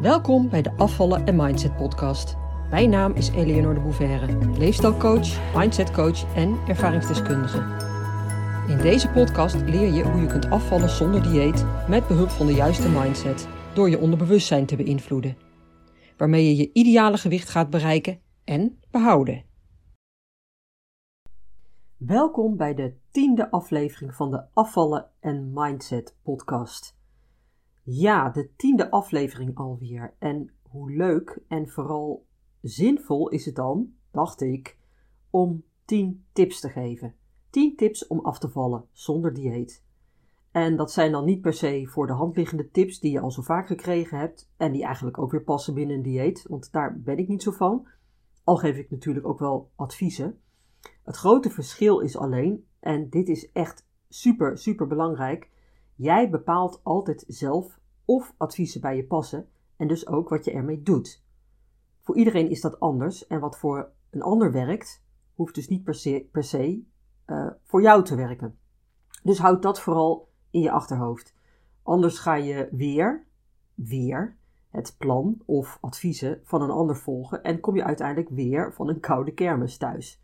Welkom bij de Afvallen en Mindset podcast. Mijn naam is Eleonore de Bouverre, leefstijlcoach, mindsetcoach en ervaringsdeskundige. In deze podcast leer je hoe je kunt afvallen zonder dieet met behulp van de juiste mindset door je onderbewustzijn te beïnvloeden, waarmee je je ideale gewicht gaat bereiken en behouden. Welkom bij de tiende aflevering van de Afvallen en Mindset podcast. Ja, de tiende aflevering alweer. En hoe leuk en vooral zinvol is het dan, dacht ik, om 10 tips te geven. 10 tips om af te vallen zonder dieet. En dat zijn dan niet per se voor de hand liggende tips die je al zo vaak gekregen hebt en die eigenlijk ook weer passen binnen een dieet, want daar ben ik niet zo van. Al geef ik natuurlijk ook wel adviezen. Het grote verschil is alleen, en dit is echt super, super belangrijk, jij bepaalt altijd zelf of adviezen bij je passen en dus ook wat je ermee doet. Voor iedereen is dat anders en wat voor een ander werkt, hoeft dus niet per se, uh, voor jou te werken. Dus houd dat vooral in je achterhoofd. Anders ga je weer, weer het plan of adviezen van een ander volgen en kom je uiteindelijk weer van een koude kermis thuis.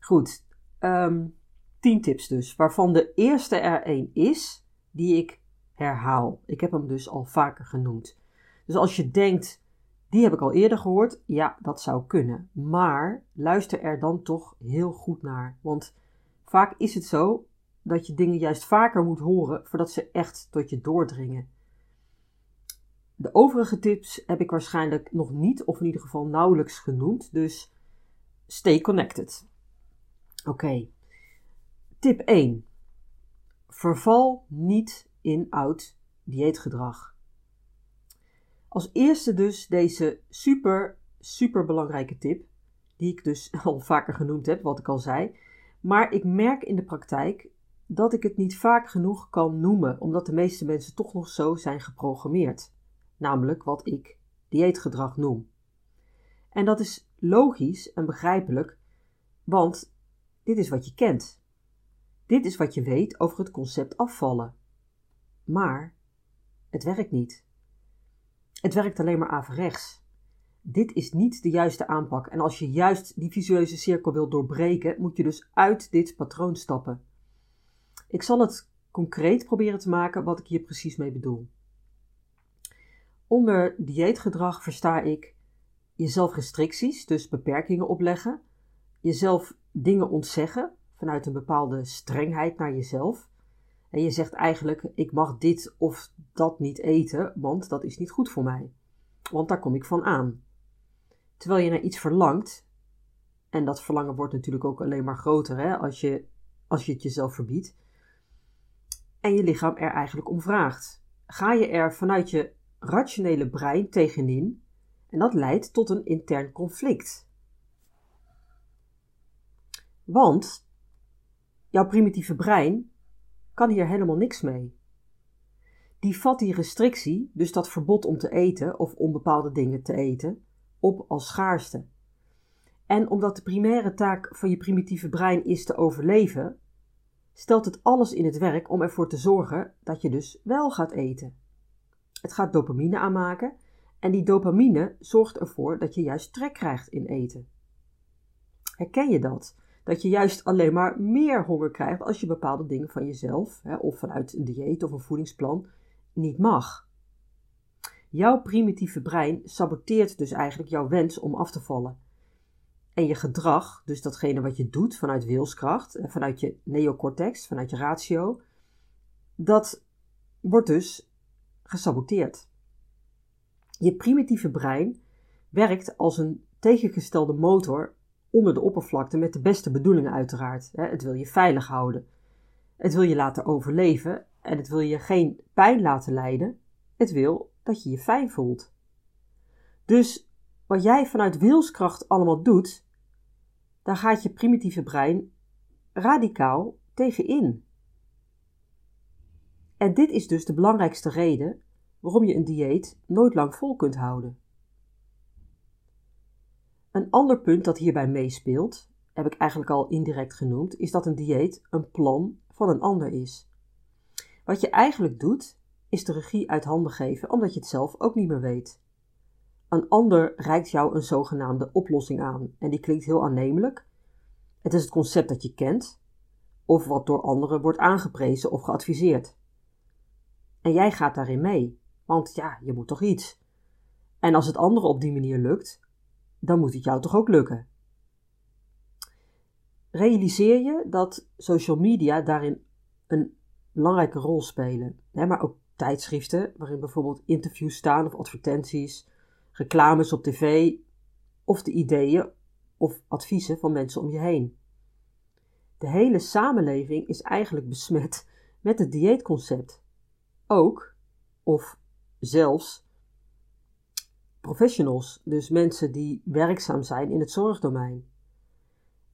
Goed, um, tien tips dus, waarvan de eerste er één is die ik herhaal. Ik heb hem dus al vaker genoemd. Dus als je denkt, die heb ik al eerder gehoord, ja, dat zou kunnen. Maar luister er dan toch heel goed naar. Want vaak is het zo dat je dingen juist vaker moet horen voordat ze echt tot je doordringen. De overige tips heb ik waarschijnlijk nog niet, of in ieder geval nauwelijks genoemd. Dus stay connected. Oké. Tip 1. Verval niet in oud dieetgedrag. Als eerste dus deze super, super belangrijke tip, die ik dus al vaker genoemd heb, wat ik al zei. Maar ik merk in de praktijk dat ik het niet vaak genoeg kan noemen, omdat de meeste mensen toch nog zo zijn geprogrammeerd. Namelijk wat ik dieetgedrag noem. En dat is logisch en begrijpelijk, want dit is wat je kent. Dit is wat je weet over het concept afvallen. Maar het werkt niet. Het werkt alleen maar averechts. Dit is niet de juiste aanpak. En als je juist die visueuze cirkel wilt doorbreken, moet je dus uit dit patroon stappen. Ik zal het concreet proberen te maken wat ik hier precies mee bedoel. Onder dieetgedrag versta ik jezelf restricties, dus beperkingen opleggen, jezelf dingen ontzeggen vanuit een bepaalde strengheid naar jezelf, en je zegt eigenlijk: ik mag dit of dat niet eten, want dat is niet goed voor mij. Want daar kom ik van aan. Terwijl je naar iets verlangt, en dat verlangen wordt natuurlijk ook alleen maar groter hè, als, je, als je het jezelf verbiedt, en je lichaam er eigenlijk om vraagt. Ga je er vanuit je rationele brein tegenin, en dat leidt tot een intern conflict. Want jouw primitieve brein kan hier helemaal niks mee. Die vat die restrictie, dus dat verbod om te eten of om bepaalde dingen te eten, op als schaarste. En omdat de primaire taak van je primitieve brein is te overleven, stelt het alles in het werk om ervoor te zorgen dat je dus wel gaat eten. Het gaat dopamine aanmaken en die dopamine zorgt ervoor dat je juist trek krijgt in eten. Herken je dat? Dat je juist alleen maar meer honger krijgt als je bepaalde dingen van jezelf, hè, of vanuit een dieet of een voedingsplan, niet mag. Jouw primitieve brein saboteert dus eigenlijk jouw wens om af te vallen. En je gedrag, dus datgene wat je doet vanuit wilskracht, vanuit je neocortex, vanuit je ratio, dat wordt dus gesaboteerd. Je primitieve brein werkt als een tegengestelde motor onder de oppervlakte met de beste bedoelingen uiteraard. Het wil je veilig houden. Het wil je laten overleven en het wil je geen pijn laten lijden. Het wil dat je je fijn voelt. Dus wat jij vanuit wilskracht allemaal doet, daar gaat je primitieve brein radicaal tegen in. En dit is dus de belangrijkste reden waarom je een dieet nooit lang vol kunt houden. Een ander punt dat hierbij meespeelt, heb ik eigenlijk al indirect genoemd, is dat een dieet een plan van een ander is. Wat je eigenlijk doet, is de regie uit handen geven omdat je het zelf ook niet meer weet. Een ander reikt jou een zogenaamde oplossing aan en die klinkt heel aannemelijk. Het is het concept dat je kent of wat door anderen wordt aangeprezen of geadviseerd. En jij gaat daarin mee, want ja, je moet toch iets. En als het anderen op die manier lukt, dan moet het jou toch ook lukken. Realiseer je dat social media daarin een belangrijke rol spelen, hè, maar ook tijdschriften waarin bijvoorbeeld interviews staan of advertenties, reclames op tv of de ideeën of adviezen van mensen om je heen. De hele samenleving is eigenlijk besmet met het dieetconcept. Ook, of zelfs, professionals, dus mensen die werkzaam zijn in het zorgdomein.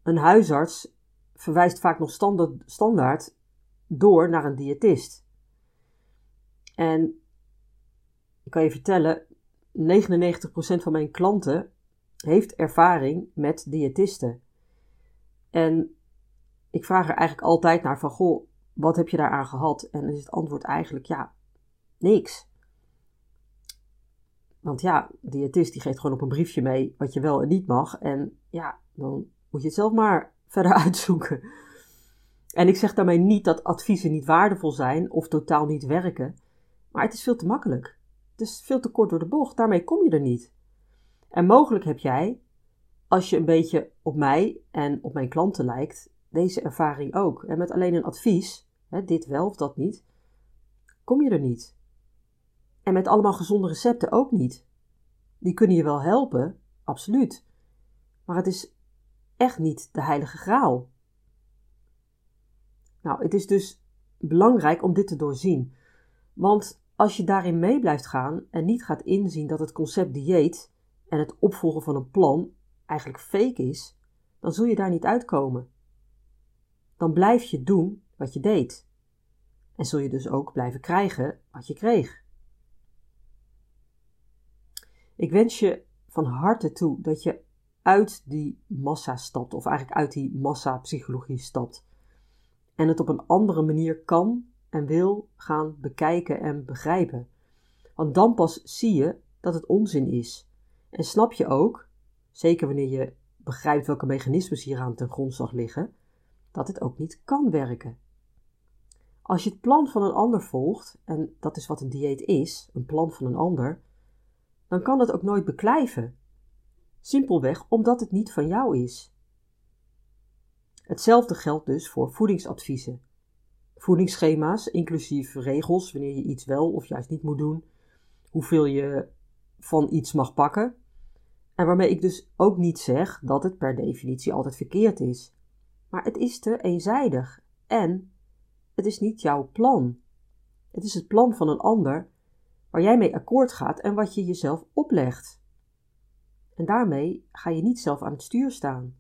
Een huisarts verwijst vaak nog standaard door naar een diëtist. En ik kan je vertellen, 99% van mijn klanten heeft ervaring met diëtisten. En ik vraag er eigenlijk altijd naar van, goh, wat heb je daaraan gehad? En dan is het antwoord eigenlijk, ja, niks. Want ja, de diëtist die geeft gewoon op een briefje mee wat je wel en niet mag. En ja, dan moet je het zelf maar verder uitzoeken. En ik zeg daarmee niet dat adviezen niet waardevol zijn of totaal niet werken. Maar het is veel te makkelijk. Het is veel te kort door de bocht. Daarmee kom je er niet. En mogelijk heb jij, als je een beetje op mij en op mijn klanten lijkt, deze ervaring ook. En met alleen een advies, hè, dit wel of dat niet, kom je er niet. En met allemaal gezonde recepten ook niet. Die kunnen je wel helpen, absoluut. Maar het is echt niet de heilige graal. Nou, het is dus belangrijk om dit te doorzien. Want als je daarin mee blijft gaan en niet gaat inzien dat het concept dieet en het opvolgen van een plan eigenlijk fake is, dan zul je daar niet uitkomen. Dan blijf je doen wat je deed. En zul je dus ook blijven krijgen wat je kreeg. Ik wens je van harte toe dat je uit die massa stapt, of eigenlijk uit die massa-psychologie stapt. En het op een andere manier kan en wil gaan bekijken en begrijpen. Want dan pas zie je dat het onzin is. En snap je ook, zeker wanneer je begrijpt welke mechanismes hieraan ten grondslag liggen, dat het ook niet kan werken. Als je het plan van een ander volgt, en dat is wat een dieet is, een plan van een ander, dan kan het ook nooit beklijven. Simpelweg omdat het niet van jou is. Hetzelfde geldt dus voor voedingsadviezen. Voedingsschema's, inclusief regels wanneer je iets wel of juist niet moet doen, hoeveel je van iets mag pakken. En waarmee ik dus ook niet zeg dat het per definitie altijd verkeerd is. Maar het is te eenzijdig en het is niet jouw plan. Het is het plan van een ander waar jij mee akkoord gaat en wat je jezelf oplegt. En daarmee ga je niet zelf aan het stuur staan.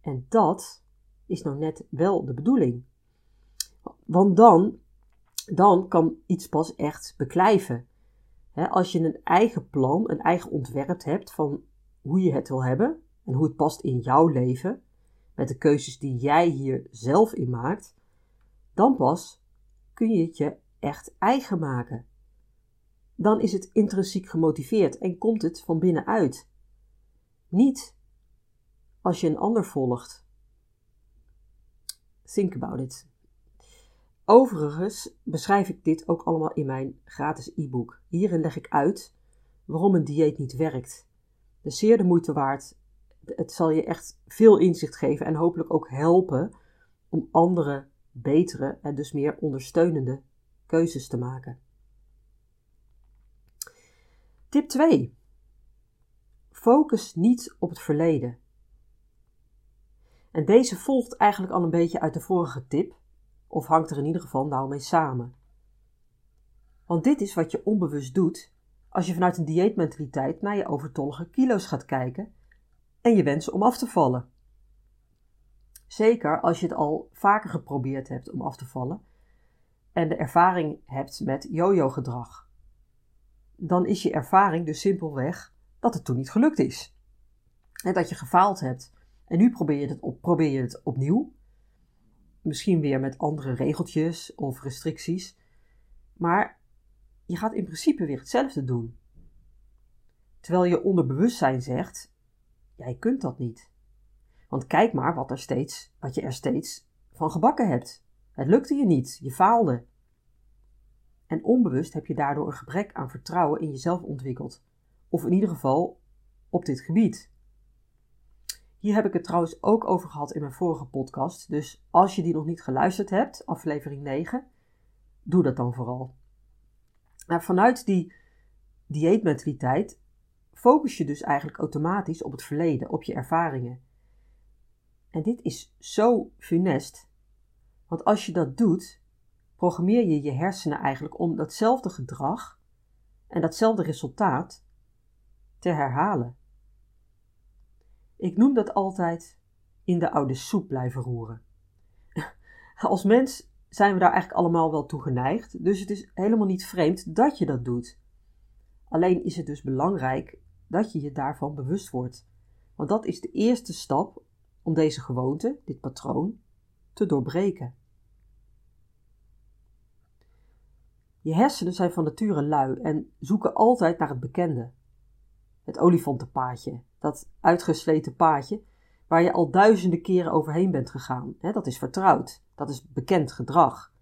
En dat is nou net wel de bedoeling. Want dan, dan kan iets pas echt beklijven. als je een eigen plan, een eigen ontwerp hebt van hoe je het wil hebben en hoe het past in jouw leven, met de keuzes die jij hier zelf in maakt, dan pas kun je het je echt eigen maken. Dan is het intrinsiek gemotiveerd en komt het van binnenuit. Niet als je een ander volgt. Think about it. Overigens beschrijf ik dit ook allemaal in mijn gratis e-book. Hierin leg ik uit waarom een dieet niet werkt. De zeer de moeite waard. Het zal je echt veel inzicht geven en hopelijk ook helpen om andere, betere en dus meer ondersteunende keuzes te maken. Tip 2. Focus niet op het verleden. En deze volgt eigenlijk al een beetje uit de vorige tip, of hangt er in ieder geval nauw mee samen. Want dit is wat je onbewust doet als je vanuit een dieetmentaliteit naar je overtollige kilo's gaat kijken en je wensen om af te vallen. Zeker als je het al vaker geprobeerd hebt om af te vallen en de ervaring hebt met yo-yo gedrag. Dan is je ervaring dus simpelweg dat het toen niet gelukt is. En dat je gefaald hebt. En nu probeer je het, op, probeer je het opnieuw. Misschien weer met andere regeltjes of restricties. Maar je gaat in principe weer hetzelfde doen. Terwijl je onderbewustzijn zegt: jij kunt dat niet. Want kijk maar wat, er steeds, wat je er steeds van gebakken hebt. Het lukte je niet, je faalde. En onbewust heb je daardoor een gebrek aan vertrouwen in jezelf ontwikkeld. Of in ieder geval op dit gebied. Hier heb ik het trouwens ook over gehad in mijn vorige podcast. Dus als je die nog niet geluisterd hebt, aflevering 9, doe dat dan vooral. Maar vanuit die dieetmentaliteit focus je dus eigenlijk automatisch op het verleden, op je ervaringen. En dit is zo funest, want als je dat doet, programmeer je je hersenen eigenlijk om datzelfde gedrag en datzelfde resultaat te herhalen. Ik noem dat altijd in de oude soep blijven roeren. Als mens zijn we daar eigenlijk allemaal wel toe geneigd, dus het is helemaal niet vreemd dat je dat doet. Alleen is het dus belangrijk dat je je daarvan bewust wordt, want dat is de eerste stap om deze gewoonte, dit patroon, te doorbreken. Je hersenen zijn van nature lui en zoeken altijd naar het bekende. Het olifantenpaadje, dat uitgesleten paadje waar je al duizenden keren overheen bent gegaan. dat is vertrouwd, dat is bekend gedrag.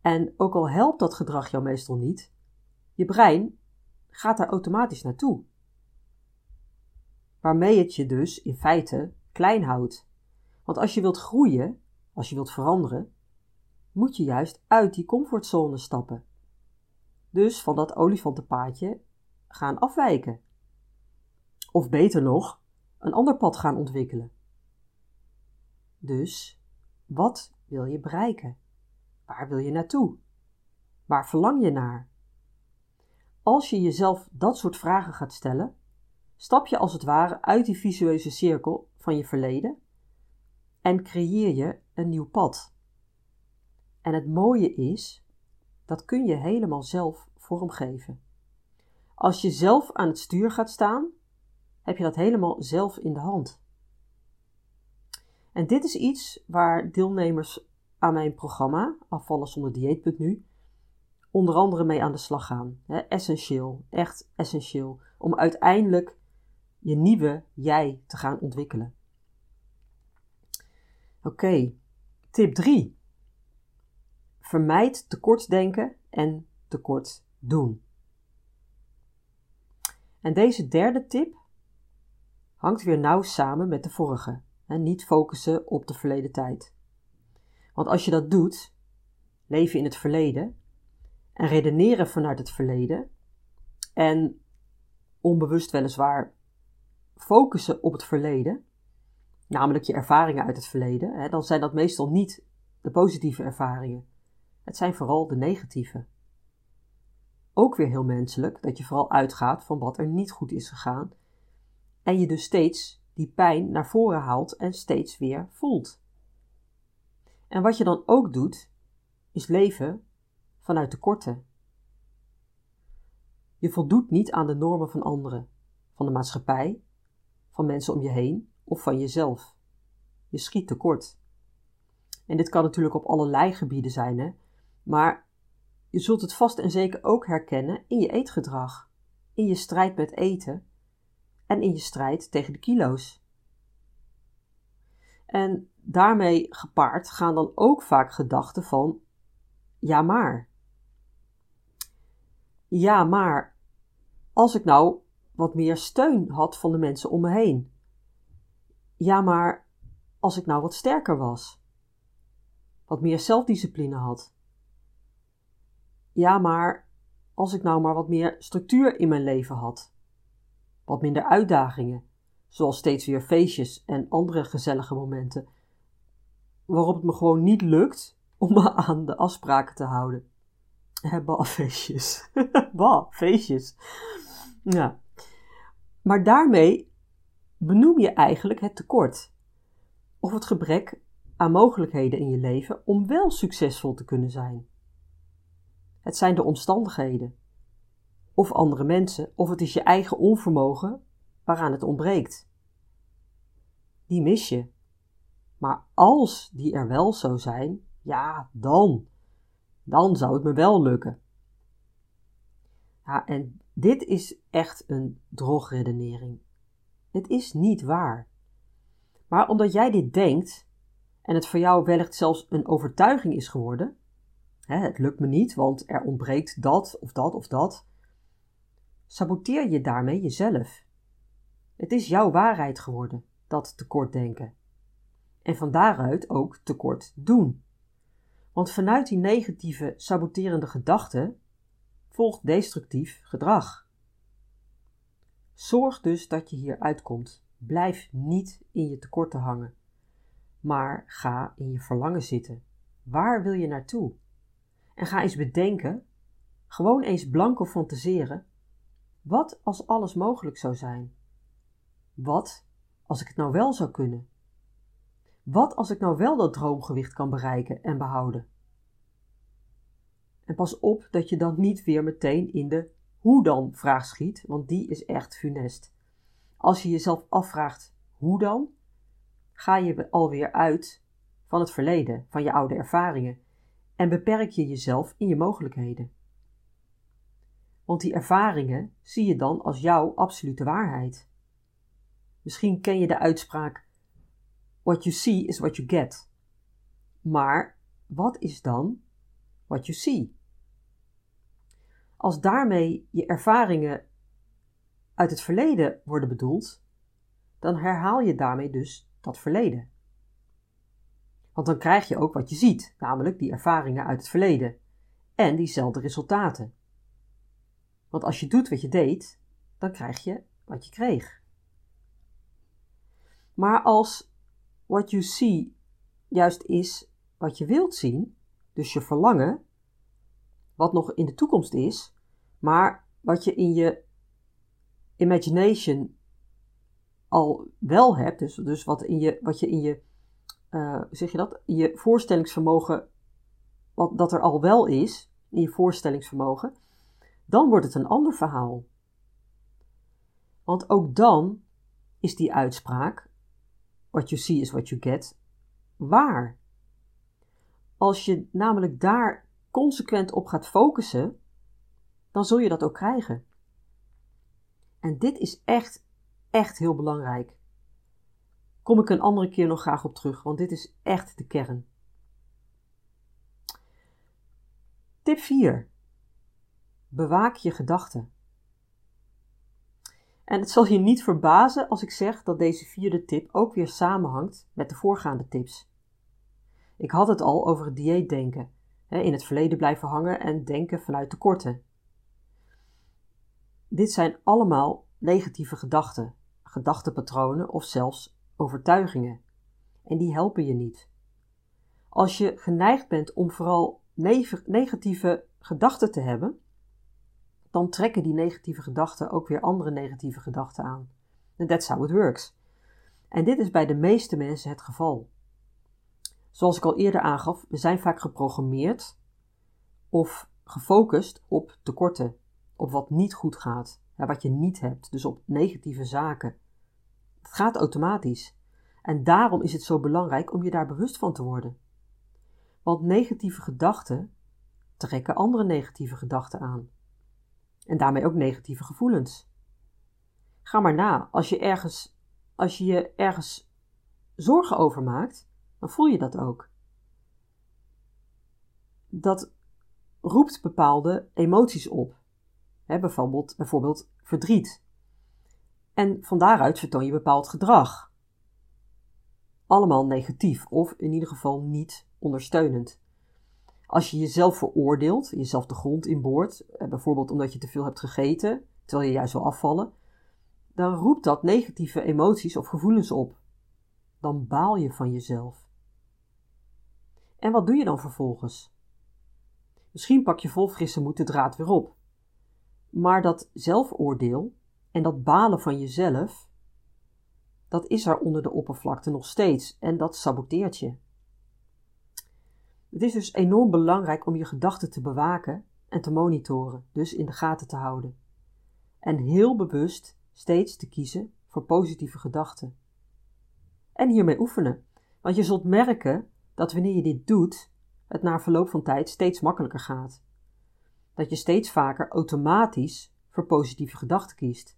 En ook al helpt dat gedrag jou meestal niet, je brein gaat daar automatisch naartoe. Waarmee het je dus in feite klein houdt. Want als je wilt groeien, als je wilt veranderen, moet je juist uit die comfortzone stappen. Dus van dat olifantenpaadje gaan afwijken. Of beter nog, een ander pad gaan ontwikkelen. Dus, wat wil je bereiken? Waar wil je naartoe? Waar verlang je naar? Als je jezelf dat soort vragen gaat stellen, stap je als het ware uit die visueuze cirkel van je verleden en creëer je een nieuw pad. En het mooie is, dat kun je helemaal zelf vormgeven. Als je zelf aan het stuur gaat staan, heb je dat helemaal zelf in de hand. En dit is iets waar deelnemers aan mijn programma, Afvallen zonder dieet.nu, onder andere mee aan de slag gaan. essentieel, echt essentieel, om uiteindelijk je nieuwe jij te gaan ontwikkelen. Oké, tip 3. Vermijd tekortdenken en tekort doen. En deze derde tip hangt weer nauw samen met de vorige. Niet focussen op de verleden tijd. Want als je dat doet, leven in het verleden en redeneren vanuit het verleden en onbewust weliswaar focussen op het verleden, namelijk je ervaringen uit het verleden, hè, dan zijn dat meestal niet de positieve ervaringen. Het zijn vooral de negatieve. Ook weer heel menselijk dat je vooral uitgaat van wat er niet goed is gegaan en je dus steeds die pijn naar voren haalt en steeds weer voelt. En wat je dan ook doet, is leven vanuit tekorten. Je voldoet niet aan de normen van anderen, van de maatschappij, van mensen om je heen of van jezelf. Je schiet tekort. En dit kan natuurlijk op allerlei gebieden zijn, hè? Maar je zult het vast en zeker ook herkennen in je eetgedrag, in je strijd met eten en in je strijd tegen de kilo's. En daarmee gepaard gaan dan ook vaak gedachten van: ja, maar. Ja, maar als ik nou wat meer steun had van de mensen om me heen. Ja, maar als ik nou wat sterker was. Wat meer zelfdiscipline had. Ja, maar als ik nou maar wat meer structuur in mijn leven had. Wat minder uitdagingen, zoals steeds weer feestjes en andere gezellige momenten, waarop het me gewoon niet lukt om me aan de afspraken te houden. Bah, feestjes. bah, feestjes. Ja. Maar daarmee benoem je eigenlijk het tekort of het gebrek aan mogelijkheden in je leven om wel succesvol te kunnen zijn. Het zijn de omstandigheden, of andere mensen, of het is je eigen onvermogen waaraan het ontbreekt. Die mis je. Maar als die er wel zou zijn, ja, dan, dan zou het me wel lukken. Ja, en dit is echt een drogredenering. Het is niet waar. Maar omdat jij dit denkt en het voor jou wellicht zelfs een overtuiging is geworden, hè, het lukt me niet, want er ontbreekt dat of dat of dat, saboteer je daarmee jezelf. Het is jouw waarheid geworden, dat tekortdenken. En van daaruit ook tekort doen. Want vanuit die negatieve, saboterende gedachten volgt destructief gedrag. Zorg dus dat je hier uitkomt. Blijf niet in je tekorten hangen, maar ga in je verlangen zitten. Waar wil je naartoe? En ga eens bedenken, gewoon eens blanco fantaseren, wat als alles mogelijk zou zijn? Wat als ik het nou wel zou kunnen? Wat als ik nou wel dat droomgewicht kan bereiken en behouden? En pas op dat je dan niet weer meteen in de hoe dan vraag schiet, want die is echt funest. Als je jezelf afvraagt hoe dan, ga je alweer uit van het verleden, van je oude ervaringen en beperk je jezelf in je mogelijkheden. Want die ervaringen zie je dan als jouw absolute waarheid. Misschien ken je de uitspraak: What you see is what you get. Maar wat is dan what you see? Als daarmee je ervaringen uit het verleden worden bedoeld, dan herhaal je daarmee dus dat verleden. Want dan krijg je ook wat je ziet, namelijk die ervaringen uit het verleden en diezelfde resultaten. Want als je doet wat je deed, dan krijg je wat je kreeg. Maar als what you see juist is wat je wilt zien, dus je verlangen, wat nog in de toekomst is, maar wat je in je imagination al wel hebt, dus, dus wat, in je, wat je in je, uh, zeg je dat, je voorstellingsvermogen, wat dat er al wel is, in je voorstellingsvermogen, dan wordt het een ander verhaal. Want ook dan is die uitspraak, what you see is what you get, waar. Als je namelijk daar consequent op gaat focussen, dan zul je dat ook krijgen. En dit is echt, echt heel belangrijk. Kom ik een andere keer nog graag op terug, want dit is echt de kern. Tip 4. Bewaak je gedachten. En het zal je niet verbazen als ik zeg dat deze vierde tip ook weer samenhangt met de voorgaande tips. Ik had het al over het dieetdenken, in het verleden blijven hangen en denken vanuit tekorten. Dit zijn allemaal negatieve gedachten, gedachtepatronen of zelfs overtuigingen. En die helpen je niet. Als je geneigd bent om vooral negatieve gedachten te hebben, dan trekken die negatieve gedachten ook weer andere negatieve gedachten aan. That's how it works. En dit is bij de meeste mensen het geval. Zoals ik al eerder aangaf, we zijn vaak geprogrammeerd of gefocust op tekorten, op wat niet goed gaat, wat je niet hebt, dus op negatieve zaken. Het gaat automatisch. En daarom is het zo belangrijk om je daar bewust van te worden. Want negatieve gedachten trekken andere negatieve gedachten aan. En daarmee ook negatieve gevoelens. Ga maar na, als je, ergens, als je je ergens zorgen over maakt, dan voel je dat ook. Dat roept bepaalde emoties op. bijvoorbeeld, bijvoorbeeld verdriet. En van daaruit vertoon je bepaald gedrag. Allemaal negatief of in ieder geval niet ondersteunend. Als je jezelf veroordeelt, jezelf de grond inboort, eh, bijvoorbeeld omdat je te veel hebt gegeten, terwijl je juist wil afvallen, dan roept dat negatieve emoties of gevoelens op. Dan baal je van jezelf. En wat doe je dan vervolgens? Misschien pak je vol frisse moed de draad weer op. Maar dat zelfoordeel en dat balen van jezelf, dat is er onder de oppervlakte nog steeds en dat saboteert je. Het is dus enorm belangrijk om je gedachten te bewaken en te monitoren, dus in de gaten te houden. En heel bewust steeds te kiezen voor positieve gedachten. En hiermee oefenen, want je zult merken dat wanneer je dit doet, het na verloop van tijd steeds makkelijker gaat. dat je steeds vaker automatisch voor positieve gedachten kiest.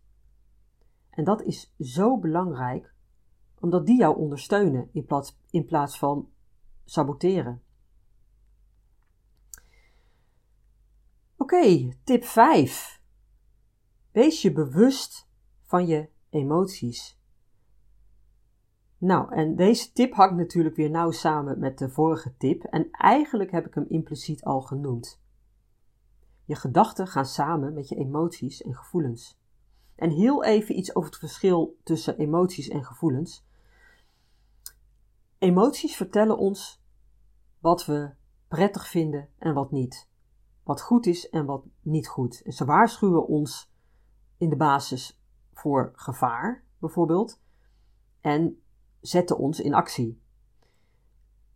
En dat is zo belangrijk, omdat die jou ondersteunen in plaats, in plaats van saboteren. Oké, tip 5. Wees je bewust van je emoties. Nou, en deze tip hangt natuurlijk weer nauw samen met de vorige tip en eigenlijk heb ik hem impliciet al genoemd. Je gedachten gaan samen met je emoties en gevoelens. En heel even iets over het verschil tussen emoties en gevoelens. Emoties vertellen ons wat we prettig vinden en wat niet. Wat goed is en wat niet goed. Ze waarschuwen ons in de basis voor gevaar, bijvoorbeeld, en zetten ons in actie.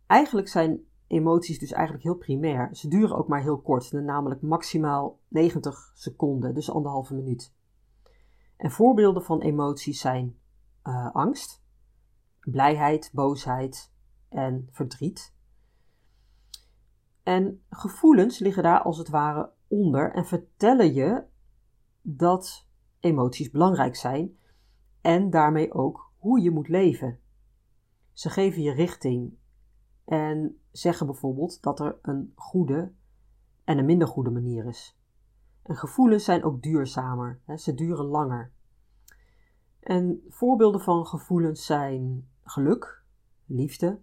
Eigenlijk zijn emoties dus eigenlijk heel primair. Ze duren ook maar heel kort, namelijk maximaal 90 seconden, dus anderhalve minuut. En voorbeelden van emoties zijn uh, angst, blijheid, boosheid en verdriet. En gevoelens liggen daar als het ware onder en vertellen je dat emoties belangrijk zijn en daarmee ook hoe je moet leven. Ze geven je richting en zeggen bijvoorbeeld dat er een goede en een minder goede manier is. En gevoelens zijn ook duurzamer, hè, ze duren langer. En voorbeelden van gevoelens zijn geluk, liefde,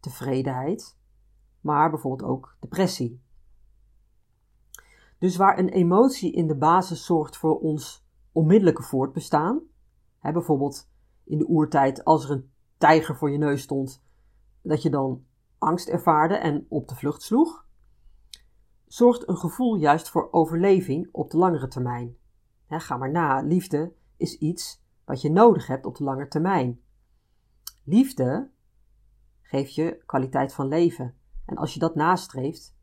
tevredenheid, maar bijvoorbeeld ook depressie. Dus waar een emotie in de basis zorgt voor ons onmiddellijke voortbestaan, hè, bijvoorbeeld in de oertijd als er een tijger voor je neus stond, dat je dan angst ervaarde en op de vlucht sloeg, zorgt een gevoel juist voor overleving op de langere termijn. ga maar na, liefde is iets wat je nodig hebt op de lange termijn. Liefde geeft je kwaliteit van leven. En als je dat nastreeft,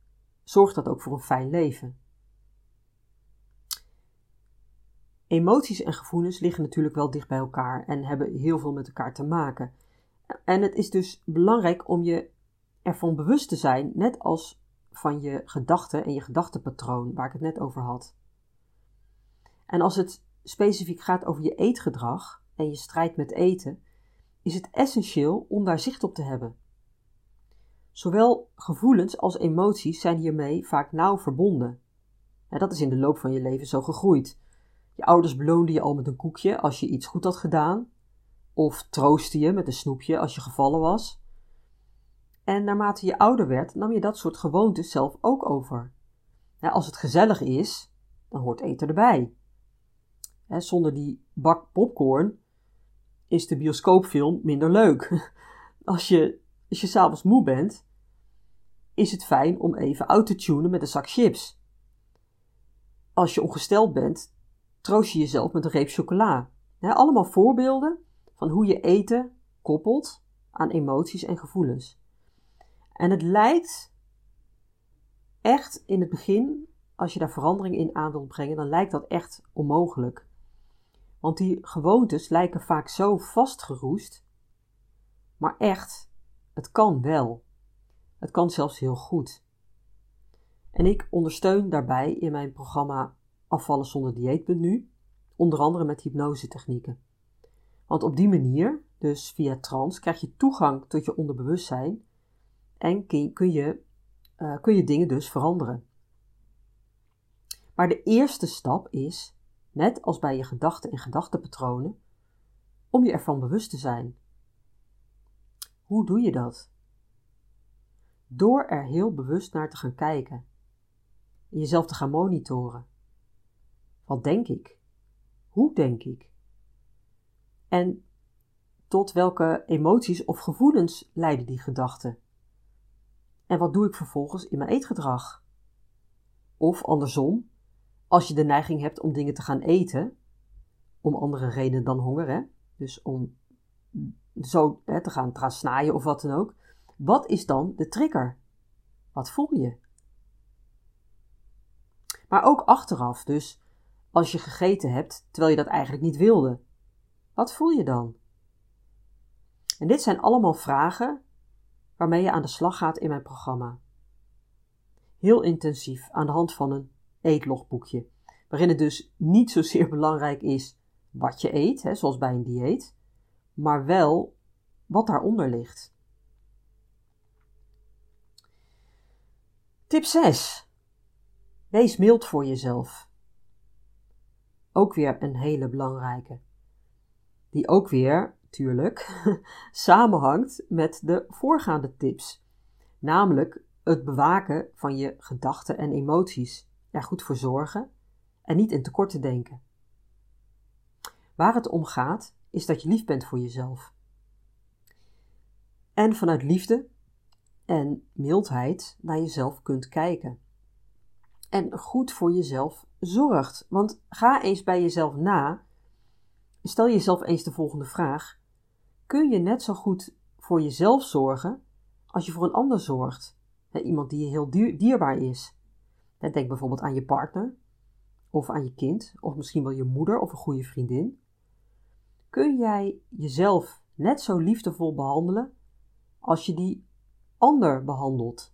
zorgt dat ook voor een fijn leven. Emoties en gevoelens liggen natuurlijk wel dicht bij elkaar en hebben heel veel met elkaar te maken. En het is dus belangrijk om je ervan bewust te zijn, net als van je gedachten en je gedachtenpatroon, waar ik het net over had. En als het specifiek gaat over je eetgedrag en je strijd met eten, is het essentieel om daar zicht op te hebben. Zowel gevoelens als emoties zijn hiermee vaak nauw verbonden. dat is in de loop van je leven zo gegroeid. Je ouders beloonden je al met een koekje als je iets goed had gedaan, of troosten je met een snoepje als je gevallen was. En naarmate je ouder werd, nam je dat soort gewoontes zelf ook over. als het gezellig is, dan hoort eten erbij. zonder die bak popcorn is de bioscoopfilm minder leuk. Als je, als je s'avonds moe bent, is het fijn om even out te tunen met een zak chips. Als je ongesteld bent, troost je jezelf met een reep chocola. allemaal voorbeelden van hoe je eten koppelt aan emoties en gevoelens. En het lijkt echt in het begin, als je daar verandering in aan wilt brengen, dan lijkt dat echt onmogelijk. Want die gewoontes lijken vaak zo vastgeroest. Maar echt, het kan wel. Het kan zelfs heel goed. En ik ondersteun daarbij in mijn programma Afvallen zonder dieet nu, onder andere met hypnosetechnieken. Want op die manier, dus via trance, krijg je toegang tot je onderbewustzijn en kun je, uh, kun je dingen dus veranderen. Maar de eerste stap is, net als bij je gedachten en gedachtenpatronen, om je ervan bewust te zijn. Hoe doe je dat? Door er heel bewust naar te gaan kijken. En jezelf te gaan monitoren. Wat denk ik? Hoe denk ik? En tot welke emoties of gevoelens leiden die gedachten? En wat doe ik vervolgens in mijn eetgedrag? Of andersom, als je de neiging hebt om dingen te gaan eten, om andere redenen dan honger, hè? dus om zo hè, te, gaan, snijden of wat dan ook, wat is dan de trigger? Wat voel je? Maar ook achteraf, dus als je gegeten hebt terwijl je dat eigenlijk niet wilde, wat voel je dan? En dit zijn allemaal vragen waarmee je aan de slag gaat in mijn programma. heel intensief aan de hand van een eetlogboekje. Waarin het dus niet zozeer belangrijk is wat je eet, hè, zoals bij een dieet, maar wel wat daaronder ligt. Tip 6. Wees mild voor jezelf. Ook weer een hele belangrijke. Die ook weer, samenhangt met de voorgaande tips. Namelijk het bewaken van je gedachten en emoties. Er goed voor zorgen en niet in tekorten denken. Waar het om gaat, is dat je lief bent voor jezelf. En vanuit liefde en mildheid naar jezelf kunt kijken. En goed voor jezelf zorgt. Want ga eens bij jezelf na. Stel jezelf eens de volgende vraag: Kun je net zo goed voor jezelf zorgen als je voor een ander zorgt? iemand die je heel dierbaar is. denk bijvoorbeeld aan je partner, of aan je kind, of misschien wel je moeder of een goede vriendin. Kun jij jezelf net zo liefdevol behandelen als je die ander behandelt?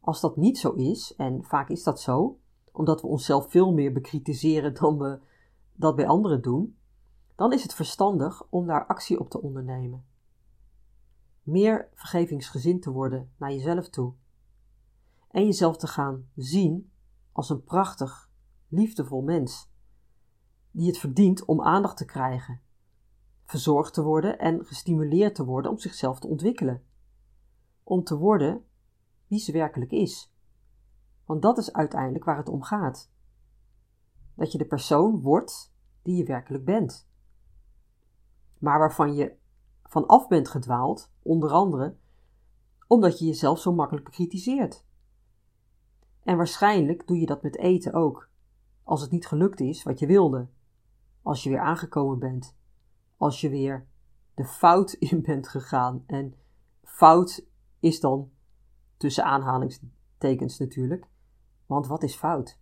Als dat niet zo is, en vaak is dat zo, omdat we onszelf veel meer bekritiseren dan we dat bij anderen doen, dan is het verstandig om daar actie op te ondernemen. Meer vergevingsgezind te worden naar jezelf toe. En jezelf te gaan zien als een prachtig, liefdevol mens, die het verdient om aandacht te krijgen, verzorgd te worden en gestimuleerd te worden om zichzelf te ontwikkelen. Om te worden wie ze werkelijk is. Want dat is uiteindelijk waar het om gaat. Dat je de persoon wordt die je werkelijk bent. Maar waarvan je van af bent gedwaald, onder andere omdat je jezelf zo makkelijk bekritiseert. En waarschijnlijk doe je dat met eten ook. Als het niet gelukt is wat je wilde. Als je weer aangekomen bent. Als je weer de fout in bent gegaan. En fout is dan tussen aanhalingstekens natuurlijk. Want wat is fout?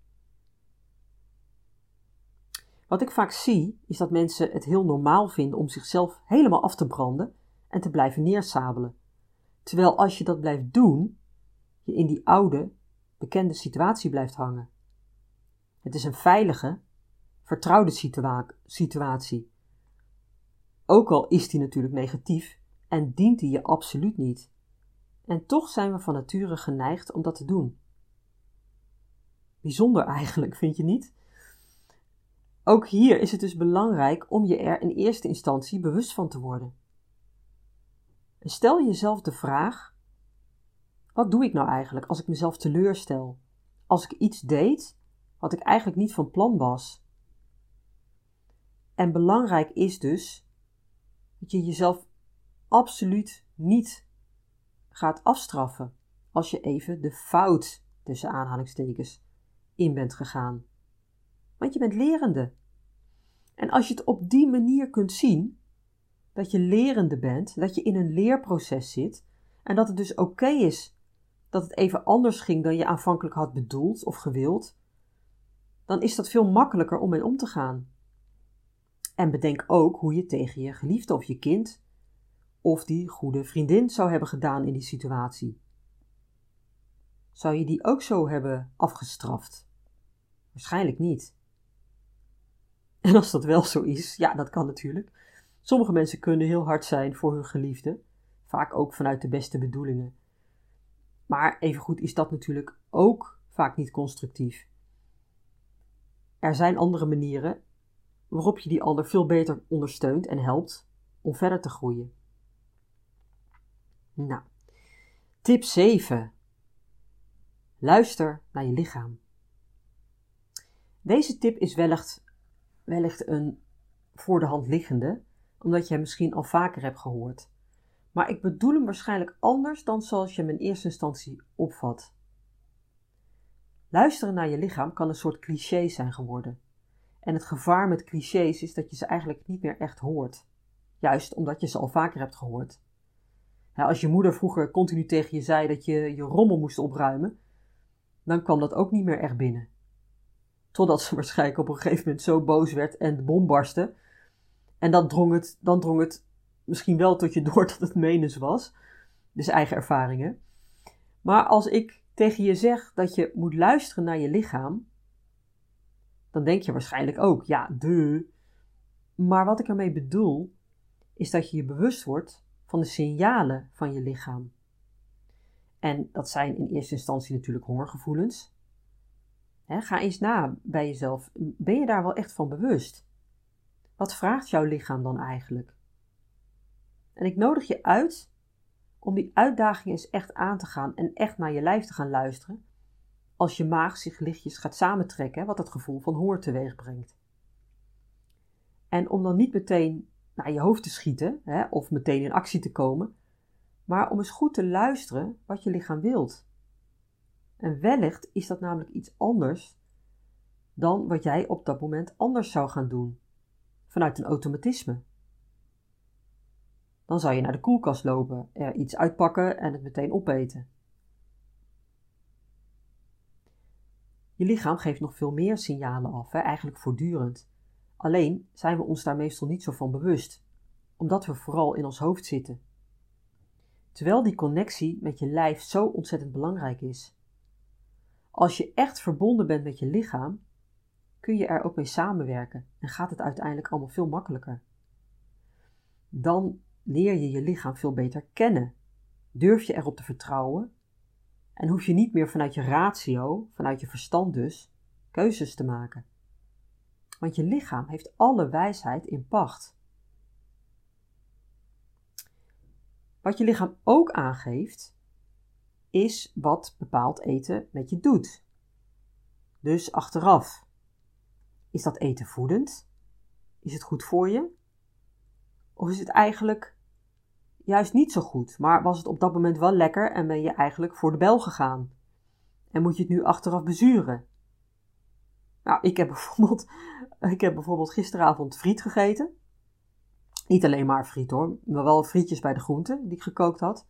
Wat ik vaak zie, is dat mensen het heel normaal vinden om zichzelf helemaal af te branden en te blijven neersabelen. Terwijl als je dat blijft doen, je in die oude, bekende situatie blijft hangen. Het is een veilige, vertrouwde situa situatie. Ook al is die natuurlijk negatief en dient die je absoluut niet. En toch zijn we van nature geneigd om dat te doen. Bijzonder eigenlijk, vind je niet? Ook hier is het dus belangrijk om je er in eerste instantie bewust van te worden. En stel jezelf de vraag: wat doe ik nou eigenlijk als ik mezelf teleurstel? Als ik iets deed wat ik eigenlijk niet van plan was? En belangrijk is dus dat je jezelf absoluut niet gaat afstraffen als je even de fout tussen aanhalingstekens in bent gegaan. Want je bent lerende. En als je het op die manier kunt zien, dat je lerende bent, dat je in een leerproces zit en dat het dus oké is dat het even anders ging dan je aanvankelijk had bedoeld of gewild, dan is dat veel makkelijker om mee om te gaan. En bedenk ook hoe je tegen je geliefde of je kind of die goede vriendin zou hebben gedaan in die situatie. Zou je die ook zo hebben afgestraft? Waarschijnlijk niet. En als dat wel zo is, ja, dat kan natuurlijk. Sommige mensen kunnen heel hard zijn voor hun geliefde, vaak ook vanuit de beste bedoelingen. Maar evengoed is dat natuurlijk ook vaak niet constructief. Er zijn andere manieren waarop je die ander veel beter ondersteunt en helpt om verder te groeien. Nou, tip 7. Luister naar je lichaam. Deze tip is wellicht, wellicht een voor de hand liggende, omdat je hem misschien al vaker hebt gehoord. Maar ik bedoel hem waarschijnlijk anders dan zoals je hem in eerste instantie opvat. Luisteren naar je lichaam kan een soort cliché zijn geworden. En het gevaar met clichés is dat je ze eigenlijk niet meer echt hoort. Juist omdat je ze al vaker hebt gehoord. als je moeder vroeger continu tegen je zei dat je je rommel moest opruimen, dan kwam dat ook niet meer echt binnen. Totdat ze waarschijnlijk op een gegeven moment zo boos werd en de bom barstte. En dan drong het, dan drong het misschien wel tot je door dat het menens was. Dus eigen ervaringen. Maar als ik tegen je zeg dat je moet luisteren naar je lichaam, dan denk je waarschijnlijk ook, ja, de. Maar wat ik ermee bedoel, is dat je je bewust wordt van de signalen van je lichaam. En dat zijn in eerste instantie natuurlijk hongergevoelens. Ga eens na bij jezelf. Ben je daar wel echt van bewust? Wat vraagt jouw lichaam dan eigenlijk? En ik nodig je uit om die uitdaging eens echt aan te gaan en echt naar je lijf te gaan luisteren. Als je maag zich lichtjes gaat samentrekken, wat het gevoel van honger teweeg brengt. En om dan niet meteen naar je hoofd te schieten of meteen in actie te komen, maar om eens goed te luisteren wat je lichaam wilt. En wellicht is dat namelijk iets anders dan wat jij op dat moment anders zou gaan doen, vanuit een automatisme. Dan zou je naar de koelkast lopen, er iets uitpakken en het meteen opeten. Je lichaam geeft nog veel meer signalen af, hè, eigenlijk voortdurend. Alleen zijn we ons daar meestal niet zo van bewust, omdat we vooral in ons hoofd zitten. Terwijl die connectie met je lijf zo ontzettend belangrijk is. Als je echt verbonden bent met je lichaam, kun je er ook mee samenwerken en gaat het uiteindelijk allemaal veel makkelijker. Dan leer je je lichaam veel beter kennen. Durf je erop te vertrouwen en hoef je niet meer vanuit je ratio, vanuit je verstand dus, keuzes te maken. Want je lichaam heeft alle wijsheid in pacht. Wat je lichaam ook aangeeft, is wat bepaald eten met je doet. Dus achteraf, is dat eten voedend? Is het goed voor je? Of is het eigenlijk juist niet zo goed, maar was het op dat moment wel lekker en ben je eigenlijk voor de bel gegaan? En moet je het nu achteraf bezuren? Nou, ik heb bijvoorbeeld, ik heb bijvoorbeeld gisteravond friet gegeten. Niet alleen maar friet hoor, maar wel frietjes bij de groenten die ik gekookt had.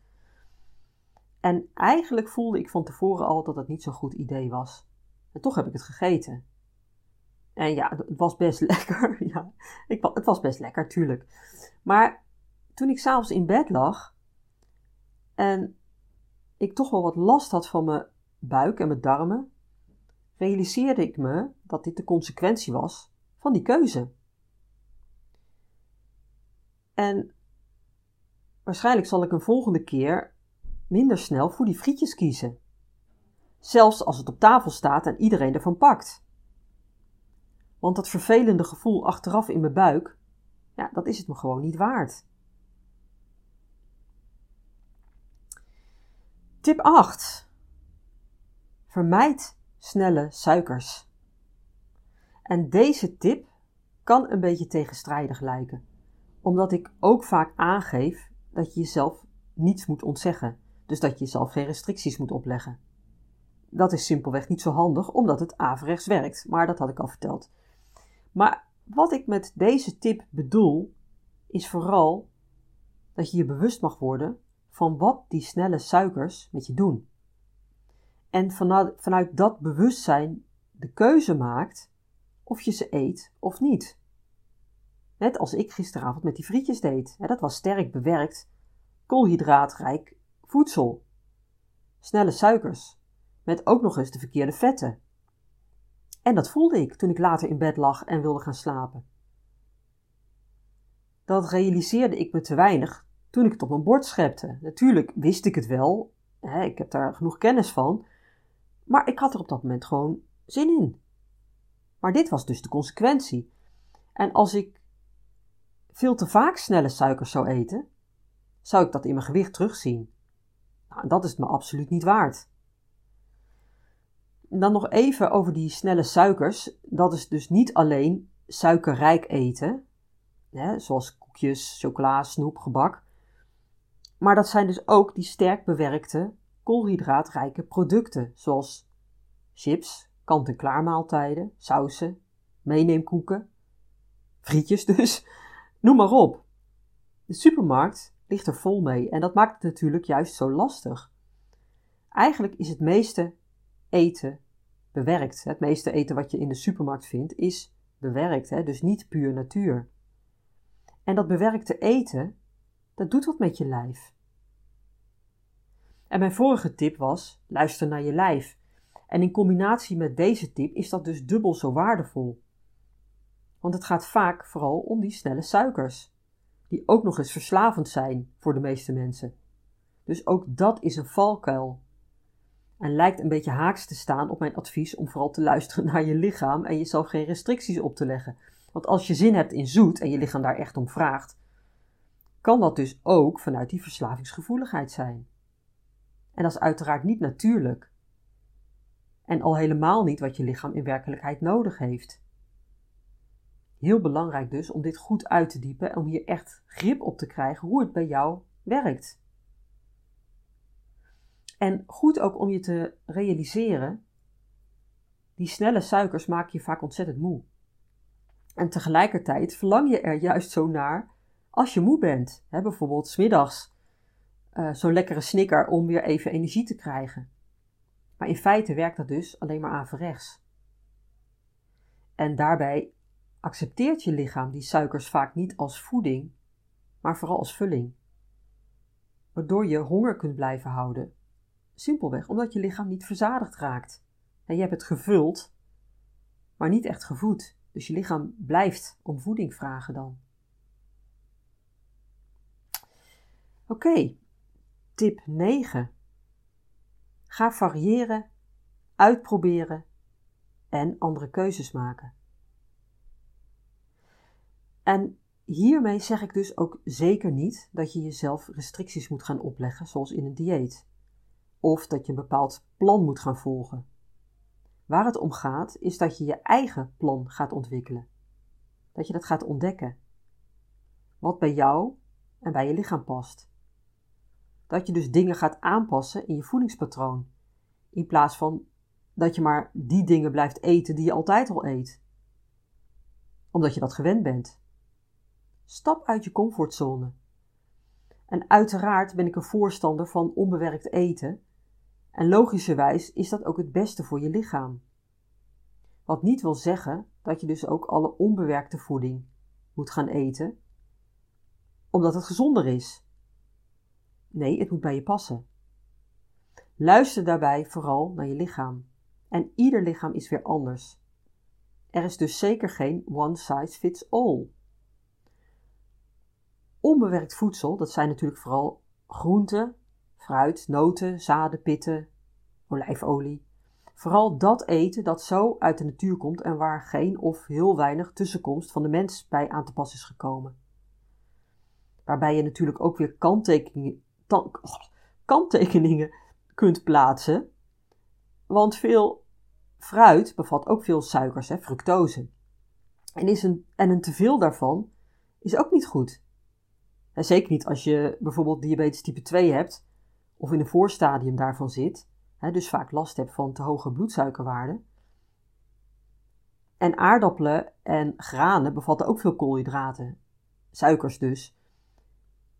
En eigenlijk voelde ik van tevoren al dat het niet zo'n goed idee was. En toch heb ik het gegeten. En ja, het was best lekker. ja, ik, het was best lekker, tuurlijk. Maar toen ik s'avonds in bed lag en ik toch wel wat last had van mijn buik en mijn darmen, realiseerde ik me dat dit de consequentie was van die keuze. En waarschijnlijk zal ik een volgende keer minder snel voor die frietjes kiezen. Zelfs als het op tafel staat en iedereen ervan pakt. Want dat vervelende gevoel achteraf in mijn buik, ja, dat is het me gewoon niet waard. Tip 8. Vermijd snelle suikers. En deze tip kan een beetje tegenstrijdig lijken, omdat ik ook vaak aangeef dat je jezelf niets moet ontzeggen, dus dat je jezelf geen restricties moet opleggen. Dat is simpelweg niet zo handig, omdat het averechts werkt, maar dat had ik al verteld. Maar wat ik met deze tip bedoel, is vooral dat je je bewust mag worden van wat die snelle suikers met je doen. En vanuit, vanuit dat bewustzijn de keuze maakt of je ze eet of niet. Net als ik gisteravond met die frietjes deed. Dat was sterk bewerkt, koolhydraatrijk voedsel. Snelle suikers, met ook nog eens de verkeerde vetten. En dat voelde ik toen ik later in bed lag en wilde gaan slapen. Dat realiseerde ik me te weinig toen ik het op mijn bord schepte. Natuurlijk wist ik het wel, hè, ik heb daar genoeg kennis van, maar ik had er op dat moment gewoon zin in. Maar dit was dus de consequentie. En als ik veel te vaak snelle suikers zou eten, zou ik dat in mijn gewicht terugzien. Nou, dat is het me absoluut niet waard. Dan nog even over die snelle suikers. Dat is dus niet alleen suikerrijk eten, hè, zoals koekjes, chocola, snoep, gebak. Maar dat zijn dus ook die sterk bewerkte, koolhydraatrijke producten, zoals chips, kant-en-klaar maaltijden, sausen, meeneemkoeken, frietjes dus, noem maar op. De supermarkt ligt er vol mee en dat maakt het natuurlijk juist zo lastig. Eigenlijk is het meeste eten bewerkt. Het meeste eten wat je in de supermarkt vindt is bewerkt, hè? dus niet puur natuur. En dat bewerkte eten, dat doet wat met je lijf. En mijn vorige tip was: luister naar je lijf. En in combinatie met deze tip is dat dus dubbel zo waardevol. Want het gaat vaak vooral om die snelle suikers, die ook nog eens verslavend zijn voor de meeste mensen. Dus ook dat is een valkuil. En lijkt een beetje haaks te staan op mijn advies om vooral te luisteren naar je lichaam en jezelf geen restricties op te leggen. Want als je zin hebt in zoet en je lichaam daar echt om vraagt, kan dat dus ook vanuit die verslavingsgevoeligheid zijn. En dat is uiteraard niet natuurlijk. En al helemaal niet wat je lichaam in werkelijkheid nodig heeft. Heel belangrijk dus om dit goed uit te diepen en om hier echt grip op te krijgen hoe het bij jou werkt. En goed ook om je te realiseren, die snelle suikers maken je vaak ontzettend moe. En tegelijkertijd verlang je er juist zo naar als je moe bent. Hè, bijvoorbeeld smiddags uh, zo'n lekkere snicker om weer even energie te krijgen. Maar in feite werkt dat dus alleen maar averechts. En daarbij accepteert je lichaam die suikers vaak niet als voeding, maar vooral als vulling. Waardoor je honger kunt blijven houden. Simpelweg omdat je lichaam niet verzadigd raakt. Je hebt het gevuld, maar niet echt gevoed. Dus je lichaam blijft om voeding vragen dan. Oké, tip 9. Ga variëren, uitproberen en andere keuzes maken. En hiermee zeg ik dus ook zeker niet dat je jezelf restricties moet gaan opleggen, zoals in een dieet, of dat je een bepaald plan moet gaan volgen. Waar het om gaat, is dat je je eigen plan gaat ontwikkelen. Dat je dat gaat ontdekken. Wat bij jou en bij je lichaam past. Dat je dus dingen gaat aanpassen in je voedingspatroon. In plaats van dat je maar die dingen blijft eten die je altijd al eet. Omdat je dat gewend bent. Stap uit je comfortzone. En uiteraard ben ik een voorstander van onbewerkt eten. En logischerwijs is dat ook het beste voor je lichaam. Wat niet wil zeggen dat je dus ook alle onbewerkte voeding moet gaan eten, omdat het gezonder is. Nee, het moet bij je passen. Luister daarbij vooral naar je lichaam. En ieder lichaam is weer anders. Er is dus zeker geen one size fits all. Onbewerkt voedsel, dat zijn natuurlijk vooral groenten, fruit, noten, zaden, pitten, olijfolie. Vooral dat eten dat zo uit de natuur komt en waar geen of heel weinig tussenkomst van de mens bij aan te pas is gekomen. Waarbij je natuurlijk ook weer kanttekeningen, kanttekeningen kunt plaatsen. Want veel fruit bevat ook veel suikers, hè, fructose. En, is een, en een teveel daarvan is ook niet goed. Zeker niet als je bijvoorbeeld diabetes type 2 hebt of in een voorstadium daarvan zit, hè, dus vaak last hebt van te hoge bloedsuikerwaarden. En aardappelen en granen bevatten ook veel koolhydraten, suikers dus,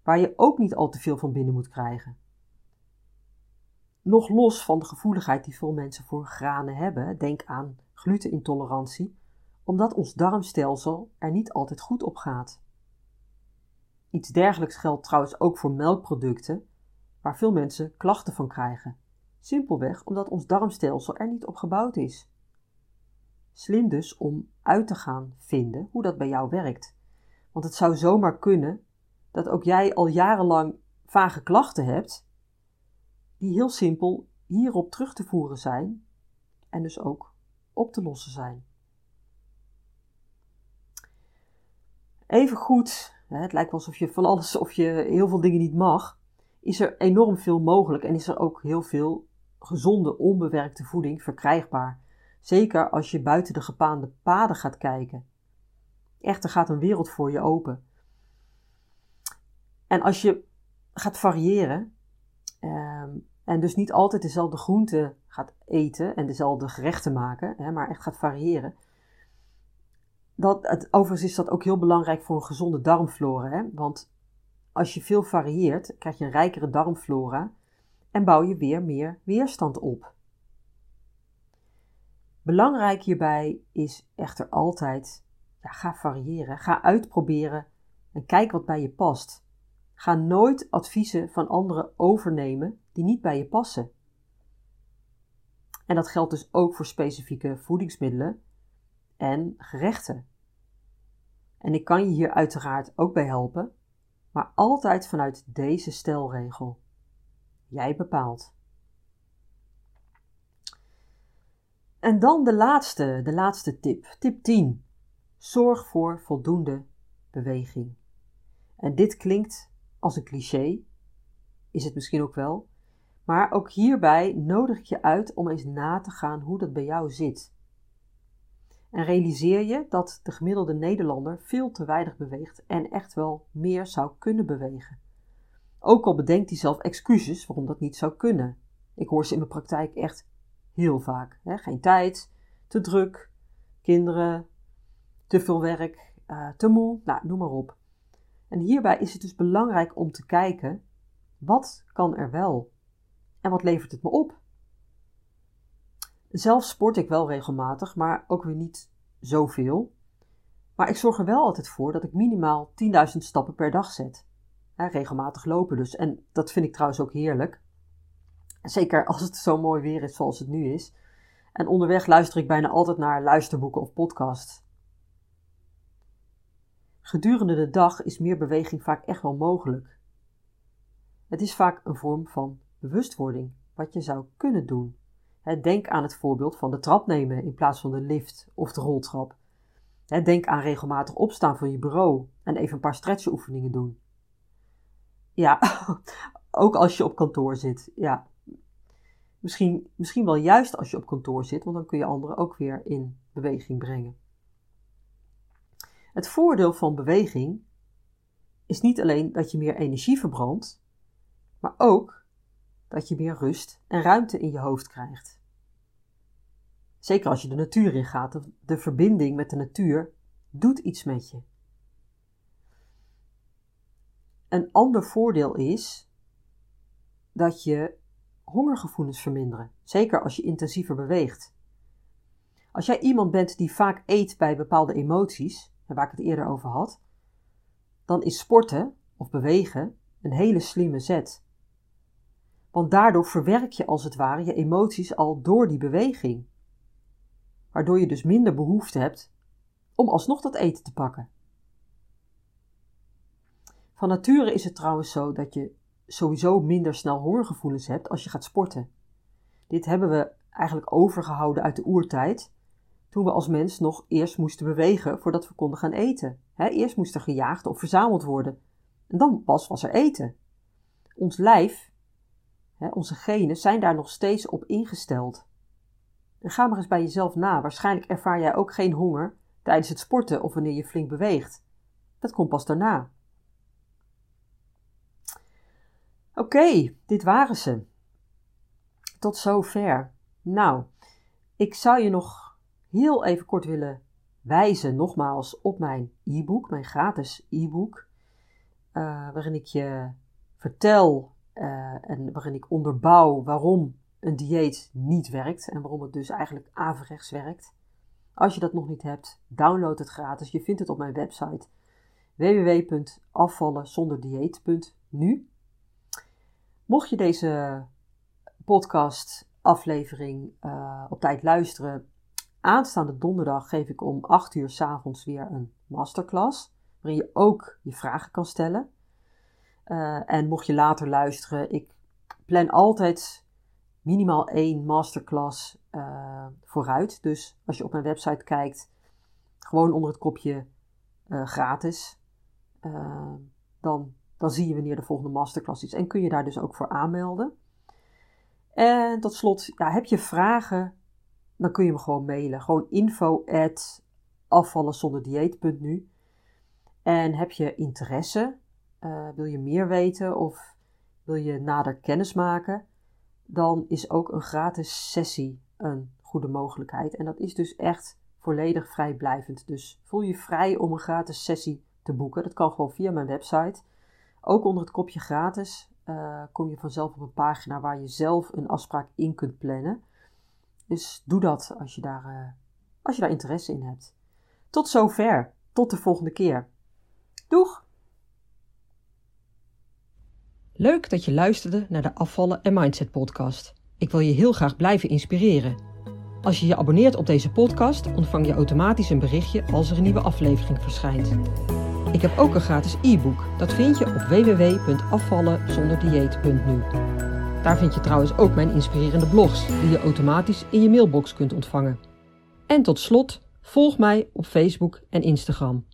waar je ook niet al te veel van binnen moet krijgen. Nog los van de gevoeligheid die veel mensen voor granen hebben, denk aan glutenintolerantie, omdat ons darmstelsel er niet altijd goed op gaat. Iets dergelijks geldt trouwens ook voor melkproducten, waar veel mensen klachten van krijgen. Simpelweg omdat ons darmstelsel er niet op gebouwd is. Slim dus om uit te gaan vinden hoe dat bij jou werkt. Want het zou zomaar kunnen dat ook jij al jarenlang vage klachten hebt, die heel simpel hierop terug te voeren zijn en dus ook op te lossen zijn. Even goed, het lijkt wel alsof je van alles, of je heel veel dingen niet mag, is er enorm veel mogelijk en is er ook heel veel gezonde, onbewerkte voeding verkrijgbaar. Zeker als je buiten de gepaande paden gaat kijken. Echt, er gaat een wereld voor je open. En als je gaat variëren, ehm, en dus niet altijd dezelfde groenten gaat eten en dezelfde gerechten maken, hè, maar echt gaat variëren. Dat, het, overigens is dat ook heel belangrijk voor een gezonde darmflora. Hè? Want als je veel varieert, krijg je een rijkere darmflora en bouw je weer meer weerstand op. Belangrijk hierbij is echter altijd: ga variëren, ga uitproberen en kijk wat bij je past. Ga nooit adviezen van anderen overnemen die niet bij je passen. En dat geldt dus ook voor specifieke voedingsmiddelen en gerechten. En ik kan je hier uiteraard ook bij helpen, maar altijd vanuit deze stelregel. Jij bepaalt. En dan de laatste, de laatste tip. Tip 10. Zorg voor voldoende beweging. En dit klinkt als een cliché, is het misschien ook wel, maar ook hierbij nodig ik je uit om eens na te gaan hoe dat bij jou zit. En realiseer je dat de gemiddelde Nederlander veel te weinig beweegt en echt wel meer zou kunnen bewegen. Ook al bedenkt hij zelf excuses waarom dat niet zou kunnen. Ik hoor ze in mijn praktijk echt heel vaak. Hè? Geen tijd, te druk, kinderen, te veel werk, uh, te moe, nou, noem maar op. En hierbij is het dus belangrijk om te kijken, wat kan er wel? En wat levert het me op? Zelf sport ik wel regelmatig, maar ook weer niet zoveel. Maar ik zorg er wel altijd voor dat ik minimaal 10.000 stappen per dag zet. regelmatig lopen dus. En dat vind ik trouwens ook heerlijk. Zeker als het zo mooi weer is zoals het nu is. En onderweg luister ik bijna altijd naar luisterboeken of podcasts. Gedurende de dag is meer beweging vaak echt wel mogelijk. Het is vaak een vorm van bewustwording, wat je zou kunnen doen. Denk aan het voorbeeld van de trap nemen in plaats van de lift of de roltrap. Denk aan regelmatig opstaan van je bureau en even een paar stretchoefeningen doen. Ja, ook als je op kantoor zit. Ja, misschien, misschien wel juist als je op kantoor zit, want dan kun je anderen ook weer in beweging brengen. Het voordeel van beweging is niet alleen dat je meer energie verbrandt, maar ook dat je meer rust en ruimte in je hoofd krijgt. Zeker als je de natuur in gaat, de verbinding met de natuur doet iets met je. Een ander voordeel is dat je hongergevoelens verminderen, zeker als je intensiever beweegt. Als jij iemand bent die vaak eet bij bepaalde emoties, waar ik het eerder over had, dan is sporten of bewegen een hele slimme zet. Want daardoor verwerk je als het ware je emoties al door die beweging. Waardoor je dus minder behoefte hebt om alsnog dat eten te pakken. Van nature is het trouwens zo dat je sowieso minder snel hongergevoelens hebt als je gaat sporten. Dit hebben we eigenlijk overgehouden uit de oertijd, toen we als mens nog eerst moesten bewegen voordat we konden gaan eten. eerst moest er gejaagd of verzameld worden. En dan pas was er eten. Ons lijf, onze genen, zijn daar nog steeds op ingesteld. En ga maar eens bij jezelf na. Waarschijnlijk ervaar jij ook geen honger tijdens het sporten of wanneer je flink beweegt. Dat komt pas daarna. Oké, dit waren ze. Tot zover. Nou, ik zou je nog heel even kort willen wijzen, nogmaals, op mijn e-book, mijn gratis e-book, uh, waarin ik je vertel uh, en waarin ik onderbouw waarom een dieet niet werkt en waarom het dus eigenlijk averechts werkt. Als je dat nog niet hebt, download het gratis. Je vindt het op mijn website www.afvallenzonderdieet.nu. Mocht je deze podcast aflevering uh, op tijd luisteren, aanstaande donderdag geef ik om 8 uur s avonds weer een masterclass, waarin je ook je vragen kan stellen. Uh, en mocht je later luisteren, ik plan altijd minimaal één masterclass uh, vooruit. Dus als je op mijn website kijkt, gewoon onder het kopje gratis, dan dan zie je wanneer de volgende masterclass is en kun je daar dus ook voor aanmelden. En tot slot, ja, heb je vragen, dan kun je me gewoon mailen. Gewoon info at afvallenzonderdieet.nu En heb je interesse, wil je meer weten of wil je nader kennis maken, dan is ook een gratis sessie een goede mogelijkheid. En dat is dus echt volledig vrijblijvend. Dus voel je vrij om een gratis sessie te boeken. Dat kan gewoon via mijn website. Ook onder het kopje gratis uh, kom je vanzelf op een pagina waar je zelf een afspraak in kunt plannen. Dus doe dat als je daar, uh, als je daar interesse in hebt. Tot zover. Tot de volgende keer. Doeg! Leuk dat je luisterde naar de Afvallen en Mindset podcast. Ik wil je heel graag blijven inspireren. Als je je abonneert op deze podcast, ontvang je automatisch een berichtje als er een nieuwe aflevering verschijnt. Ik heb ook een gratis e-book. Dat vind je op www.afvallenzonderdieet.nu. Daar vind je trouwens ook mijn inspirerende blogs, die je automatisch in je mailbox kunt ontvangen. En tot slot, volg mij op Facebook en Instagram.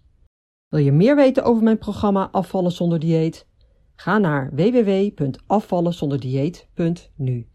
Wil je meer weten over mijn programma Afvallen zonder dieet? Ga naar www.afvallenzonderdieet.nu.